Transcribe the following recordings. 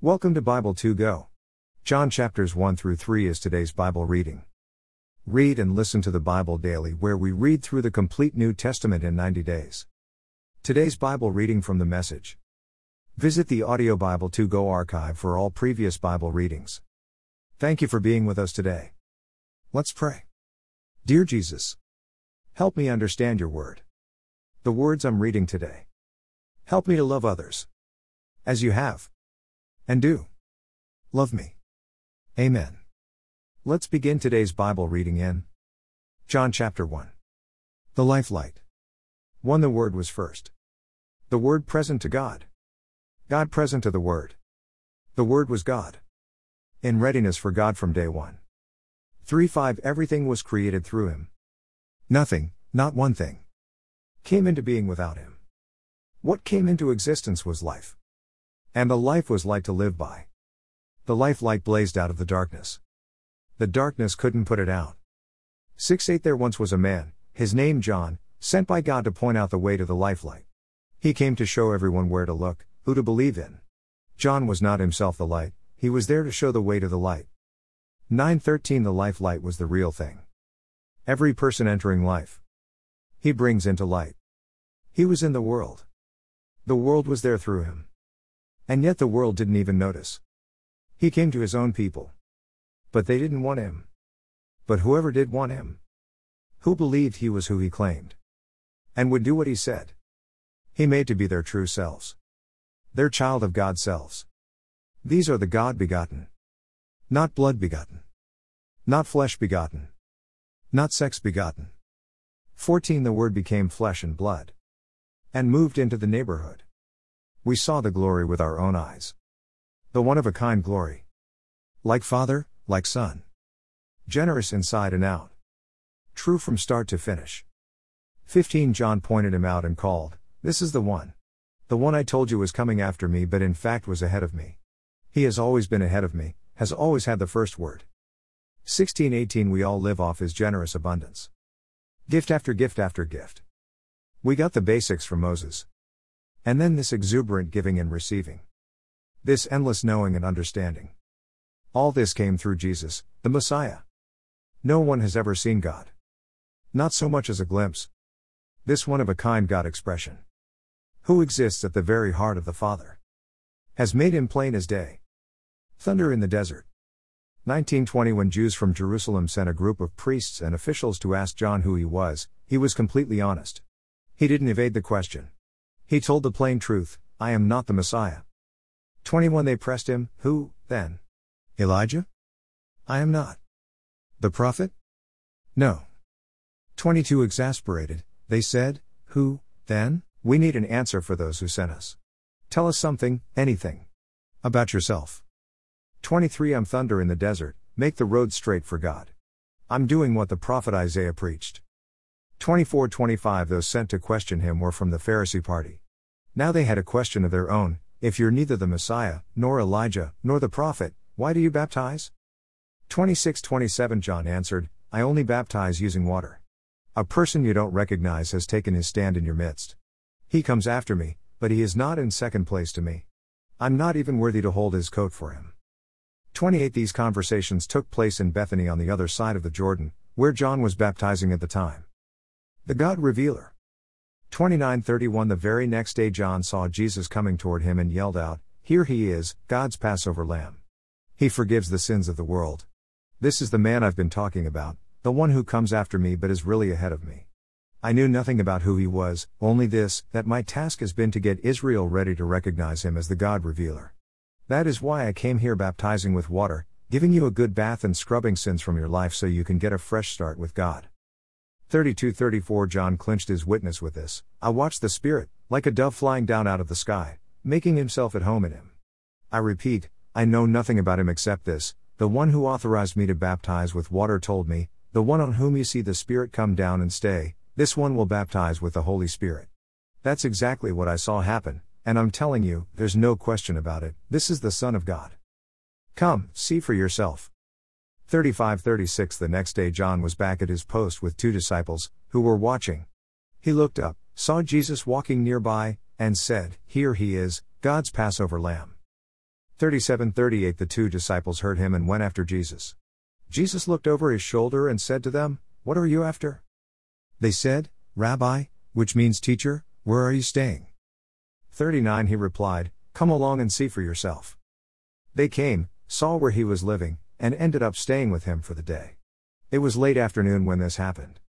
Welcome to Bible 2 Go. John chapters 1 through 3 is today's Bible reading. Read and listen to the Bible daily, where we read through the complete New Testament in 90 days. Today's Bible reading from the message. Visit the Audio Bible 2 Go archive for all previous Bible readings. Thank you for being with us today. Let's pray. Dear Jesus, help me understand your word. The words I'm reading today. Help me to love others. As you have. And do. Love me. Amen. Let's begin today's Bible reading in John chapter 1. The Life Light. 1. The Word was first. The Word present to God. God present to the Word. The Word was God. In readiness for God from day 1. 3 5 Everything was created through Him. Nothing, not one thing, came into being without Him. What came into existence was life. And the life was light to live by. The life light blazed out of the darkness. The darkness couldn't put it out. 6 8 There once was a man, his name John, sent by God to point out the way to the life light. He came to show everyone where to look, who to believe in. John was not himself the light, he was there to show the way to the light. 913 The life light was the real thing. Every person entering life, he brings into light. He was in the world. The world was there through him. And yet the world didn't even notice. He came to his own people. But they didn't want him. But whoever did want him, who believed he was who he claimed, and would do what he said, he made to be their true selves. Their child of God selves. These are the God begotten. Not blood begotten. Not flesh begotten. Not sex begotten. 14 The Word became flesh and blood and moved into the neighborhood. We saw the glory with our own eyes. The one of a kind glory. Like Father, like Son. Generous inside and out. True from start to finish. 15 John pointed him out and called, This is the one. The one I told you was coming after me, but in fact was ahead of me. He has always been ahead of me, has always had the first word. 1618 We all live off his generous abundance. Gift after gift after gift. We got the basics from Moses. And then this exuberant giving and receiving. This endless knowing and understanding. All this came through Jesus, the Messiah. No one has ever seen God. Not so much as a glimpse. This one of a kind God expression. Who exists at the very heart of the Father. Has made him plain as day. Thunder in the desert. 1920 When Jews from Jerusalem sent a group of priests and officials to ask John who he was, he was completely honest. He didn't evade the question. He told the plain truth I am not the Messiah. 21 They pressed him, Who, then? Elijah? I am not. The prophet? No. 22 Exasperated, they said, Who, then? We need an answer for those who sent us. Tell us something, anything. About yourself. 23 I'm thunder in the desert, make the road straight for God. I'm doing what the prophet Isaiah preached. 24 25 Those sent to question him were from the Pharisee party. Now they had a question of their own If you're neither the Messiah, nor Elijah, nor the prophet, why do you baptize? 26 27 John answered, I only baptize using water. A person you don't recognize has taken his stand in your midst. He comes after me, but he is not in second place to me. I'm not even worthy to hold his coat for him. 28 These conversations took place in Bethany on the other side of the Jordan, where John was baptizing at the time. The God Revealer. 2931 The very next day John saw Jesus coming toward him and yelled out, Here he is, God's Passover lamb. He forgives the sins of the world. This is the man I've been talking about, the one who comes after me but is really ahead of me. I knew nothing about who he was, only this, that my task has been to get Israel ready to recognize him as the God Revealer. That is why I came here baptizing with water, giving you a good bath and scrubbing sins from your life so you can get a fresh start with God. 32 34 John clinched his witness with this I watched the Spirit, like a dove flying down out of the sky, making himself at home in him. I repeat, I know nothing about him except this the one who authorized me to baptize with water told me, the one on whom you see the Spirit come down and stay, this one will baptize with the Holy Spirit. That's exactly what I saw happen, and I'm telling you, there's no question about it, this is the Son of God. Come, see for yourself. 35 36 The next day John was back at his post with two disciples, who were watching. He looked up, saw Jesus walking nearby, and said, Here he is, God's Passover lamb. 3738 The two disciples heard him and went after Jesus. Jesus looked over his shoulder and said to them, What are you after? They said, Rabbi, which means teacher, where are you staying? 39 He replied, Come along and see for yourself. They came, saw where he was living, and ended up staying with him for the day. It was late afternoon when this happened.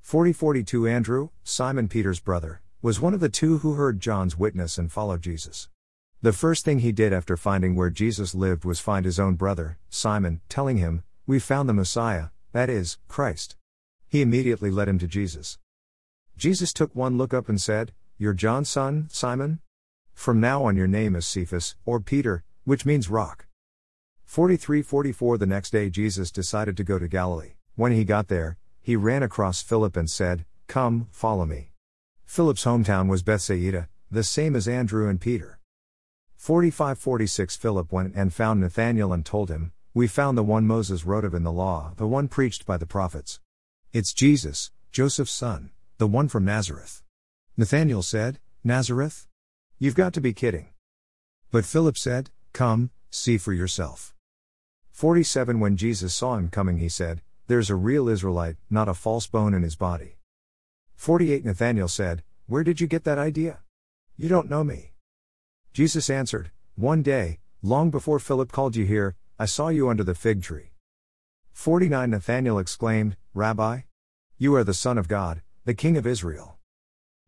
4042 Andrew, Simon Peter's brother, was one of the two who heard John's witness and followed Jesus. The first thing he did after finding where Jesus lived was find his own brother, Simon, telling him, We've found the Messiah, that is, Christ. He immediately led him to Jesus. Jesus took one look up and said, You're John's son, Simon? From now on your name is Cephas, or Peter, which means rock. 4344 The next day Jesus decided to go to Galilee. When he got there, he ran across Philip and said, Come, follow me. Philip's hometown was Bethsaida, the same as Andrew and Peter. 4546 Philip went and found Nathanael and told him, We found the one Moses wrote of in the law, the one preached by the prophets. It's Jesus, Joseph's son, the one from Nazareth. Nathanael said, Nazareth? You've got to be kidding. But Philip said, Come, see for yourself. 47 When Jesus saw him coming, he said, There's a real Israelite, not a false bone in his body. 48 Nathanael said, Where did you get that idea? You don't know me. Jesus answered, One day, long before Philip called you here, I saw you under the fig tree. 49 Nathanael exclaimed, Rabbi? You are the Son of God, the King of Israel.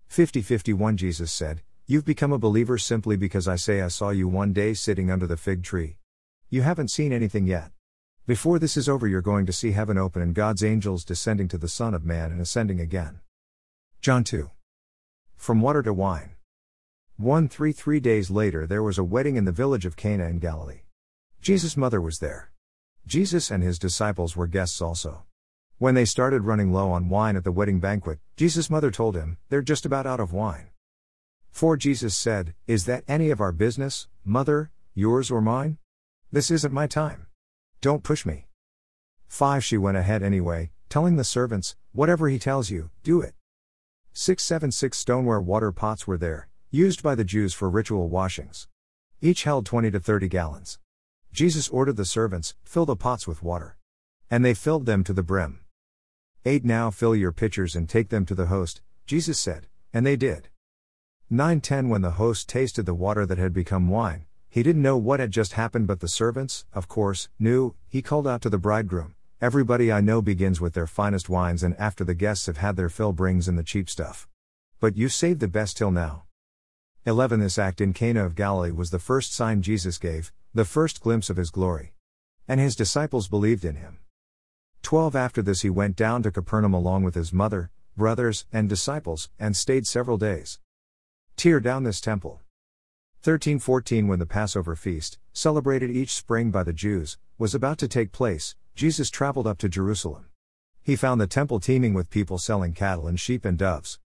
50 51 Jesus said, You've become a believer simply because I say I saw you one day sitting under the fig tree. You haven't seen anything yet. Before this is over, you're going to see heaven open and God's angels descending to the Son of Man and ascending again. John 2. From water to wine. 1 3 Three days later, there was a wedding in the village of Cana in Galilee. Jesus' mother was there. Jesus and his disciples were guests also. When they started running low on wine at the wedding banquet, Jesus' mother told him, They're just about out of wine. For Jesus said, Is that any of our business, mother, yours or mine? This isn't my time. Don't push me. 5 She went ahead anyway, telling the servants, Whatever he tells you, do it. 676 Stoneware water pots were there, used by the Jews for ritual washings. Each held 20 to 30 gallons. Jesus ordered the servants, Fill the pots with water. And they filled them to the brim. 8 Now fill your pitchers and take them to the host, Jesus said, and they did. 9:10 When the host tasted the water that had become wine, he didn't know what had just happened, but the servants, of course, knew. He called out to the bridegroom, Everybody I know begins with their finest wines, and after the guests have had their fill, brings in the cheap stuff. But you saved the best till now. 11 This act in Cana of Galilee was the first sign Jesus gave, the first glimpse of his glory. And his disciples believed in him. 12 After this he went down to Capernaum along with his mother, brothers, and disciples, and stayed several days. Tear down this temple. 1314 When the Passover feast, celebrated each spring by the Jews, was about to take place, Jesus traveled up to Jerusalem. He found the temple teeming with people selling cattle and sheep and doves.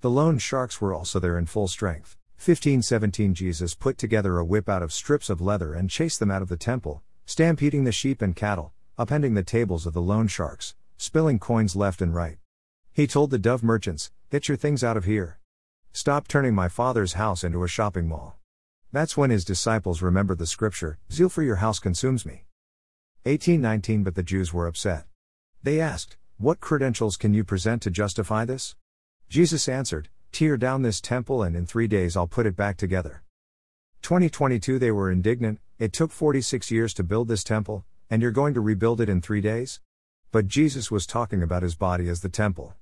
The loan sharks were also there in full strength. 1517 Jesus put together a whip out of strips of leather and chased them out of the temple, stampeding the sheep and cattle, upending the tables of the loan sharks, spilling coins left and right. He told the dove merchants, Get your things out of here. Stop turning my father's house into a shopping mall. That's when his disciples remembered the scripture Zeal for your house consumes me. 1819 But the Jews were upset. They asked, What credentials can you present to justify this? Jesus answered, Tear down this temple and in three days I'll put it back together. 2022 They were indignant, it took 46 years to build this temple, and you're going to rebuild it in three days? But Jesus was talking about his body as the temple.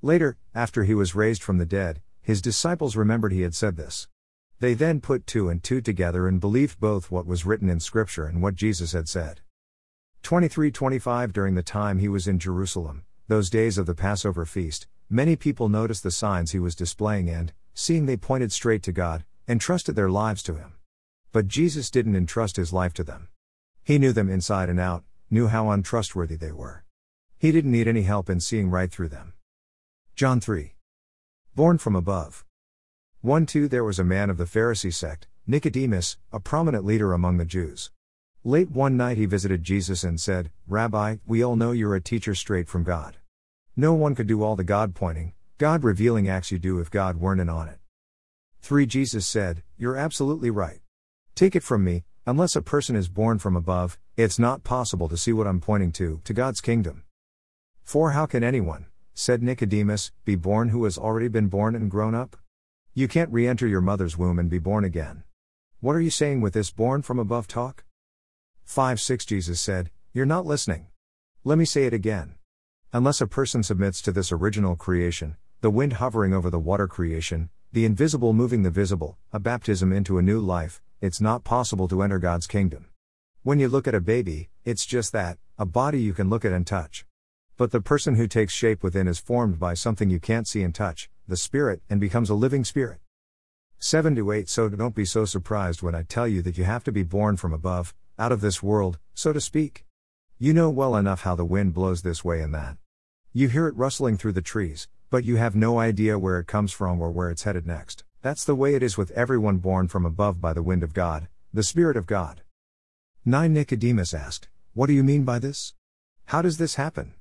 Later, after he was raised from the dead, his disciples remembered he had said this. They then put two and two together and believed both what was written in Scripture and what Jesus had said. 2325 During the time he was in Jerusalem, those days of the Passover feast, Many people noticed the signs he was displaying and, seeing they pointed straight to God, entrusted their lives to him. But Jesus didn't entrust his life to them. He knew them inside and out, knew how untrustworthy they were. He didn't need any help in seeing right through them. John 3. Born from above. 1 2 There was a man of the Pharisee sect, Nicodemus, a prominent leader among the Jews. Late one night he visited Jesus and said, Rabbi, we all know you're a teacher straight from God. No one could do all the God pointing, God revealing acts you do if God weren't in on it. 3 Jesus said, You're absolutely right. Take it from me, Unless a person is born from above, it's not possible to see what I'm pointing to, to God's kingdom. For how can anyone, said Nicodemus, be born who has already been born and grown up? You can't re enter your mother's womb and be born again. What are you saying with this born from above talk? 5 6 Jesus said, You're not listening. Let me say it again. Unless a person submits to this original creation, the wind hovering over the water creation, the invisible moving the visible, a baptism into a new life, it's not possible to enter God's kingdom. When you look at a baby, it's just that, a body you can look at and touch. But the person who takes shape within is formed by something you can't see and touch, the Spirit, and becomes a living Spirit. 7 to 8 So don't be so surprised when I tell you that you have to be born from above, out of this world, so to speak. You know well enough how the wind blows this way and that. You hear it rustling through the trees, but you have no idea where it comes from or where it's headed next. That's the way it is with everyone born from above by the wind of God, the Spirit of God. 9 Nicodemus asked, What do you mean by this? How does this happen?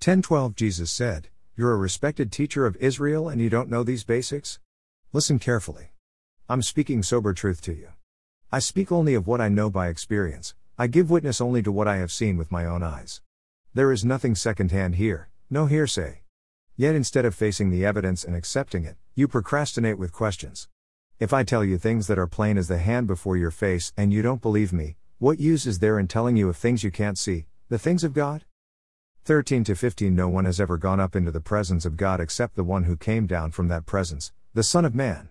10:12 Jesus said, You're a respected teacher of Israel and you don't know these basics? Listen carefully. I'm speaking sober truth to you. I speak only of what I know by experience, I give witness only to what I have seen with my own eyes. There is nothing secondhand here, no hearsay. Yet instead of facing the evidence and accepting it, you procrastinate with questions. If I tell you things that are plain as the hand before your face and you don't believe me, what use is there in telling you of things you can't see, the things of God? 13 to 15 No one has ever gone up into the presence of God except the one who came down from that presence, the Son of Man.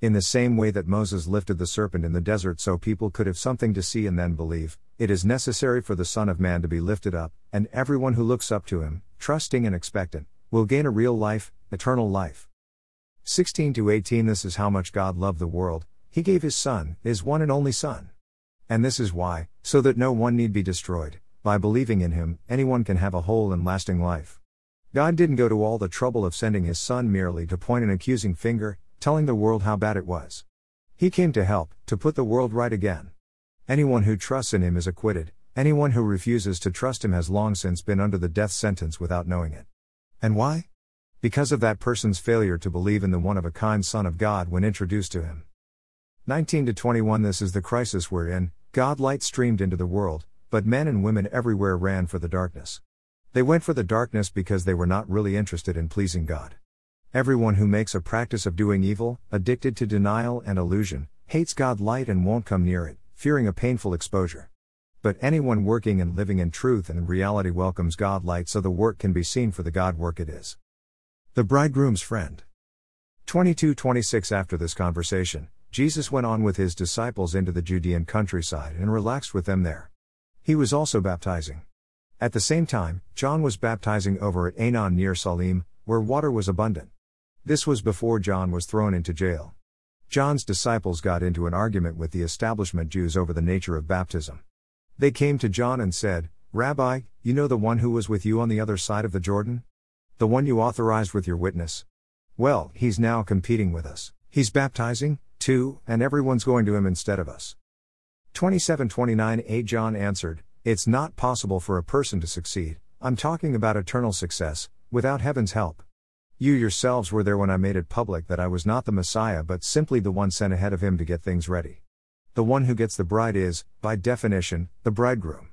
In the same way that Moses lifted the serpent in the desert so people could have something to see and then believe, it is necessary for the Son of Man to be lifted up, and everyone who looks up to him, trusting and expectant, will gain a real life, eternal life. 16 to 18 This is how much God loved the world, He gave His Son, His one and only Son. And this is why, so that no one need be destroyed, by believing in Him, anyone can have a whole and lasting life. God didn't go to all the trouble of sending His Son merely to point an accusing finger, telling the world how bad it was. He came to help, to put the world right again. Anyone who trusts in Him is acquitted, anyone who refuses to trust Him has long since been under the death sentence without knowing it. And why? Because of that person's failure to believe in the one of a kind Son of God when introduced to him. 19 to 21 This is the crisis we're in. God light streamed into the world, but men and women everywhere ran for the darkness. They went for the darkness because they were not really interested in pleasing God. Everyone who makes a practice of doing evil, addicted to denial and illusion, hates God light and won't come near it, fearing a painful exposure. But anyone working and living in truth and reality welcomes God light so the work can be seen for the God work it is. The bridegroom's friend. 22:26 After this conversation, Jesus went on with his disciples into the Judean countryside and relaxed with them there. He was also baptizing. At the same time, John was baptizing over at Aenon near Salim, where water was abundant. This was before John was thrown into jail. John's disciples got into an argument with the establishment Jews over the nature of baptism. They came to John and said, Rabbi, you know the one who was with you on the other side of the Jordan? The one you authorized with your witness? Well, he's now competing with us. He's baptizing, too, and everyone's going to him instead of us. 2729 A. John answered, It's not possible for a person to succeed, I'm talking about eternal success, without heaven's help. You yourselves were there when I made it public that I was not the Messiah but simply the one sent ahead of him to get things ready. The one who gets the bride is, by definition, the bridegroom.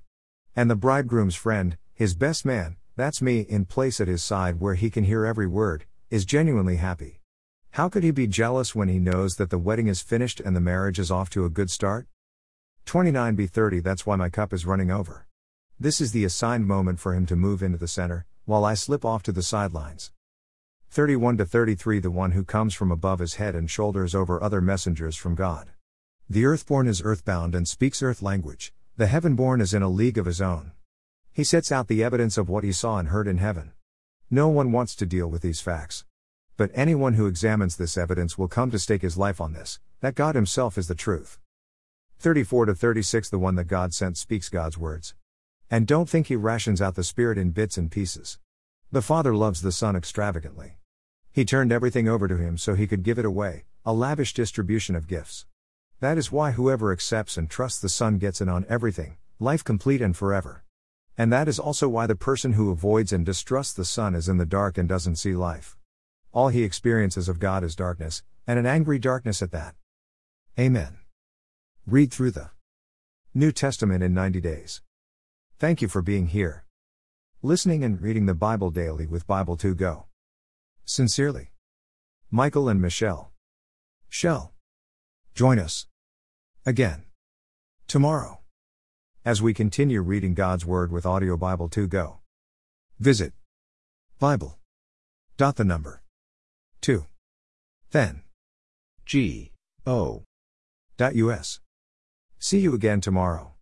And the bridegroom's friend, his best man, that's me, in place at his side where he can hear every word, is genuinely happy. How could he be jealous when he knows that the wedding is finished and the marriage is off to a good start? 29b30 That's why my cup is running over. This is the assigned moment for him to move into the center, while I slip off to the sidelines. 31 to 33 The one who comes from above is head and shoulders over other messengers from God. The earthborn is earthbound and speaks earth language, the heavenborn is in a league of his own. He sets out the evidence of what he saw and heard in heaven. No one wants to deal with these facts. But anyone who examines this evidence will come to stake his life on this that God Himself is the truth. 34 to 36 The one that God sent speaks God's words. And don't think He rations out the Spirit in bits and pieces. The Father loves the Son extravagantly. He turned everything over to Him so He could give it away, a lavish distribution of gifts. That is why whoever accepts and trusts the Son gets in on everything, life complete and forever. And that is also why the person who avoids and distrusts the Son is in the dark and doesn't see life. All he experiences of God is darkness, and an angry darkness at that. Amen. Read through the New Testament in 90 Days. Thank you for being here. Listening and reading the Bible daily with Bible 2 Go. Sincerely. Michael and Michelle. Shell. Join us. Again. Tomorrow. As we continue reading God's Word with Audio Bible 2 Go. Visit. Bible. Dot the number. 2. Then. G. O. Dot US. See you again tomorrow.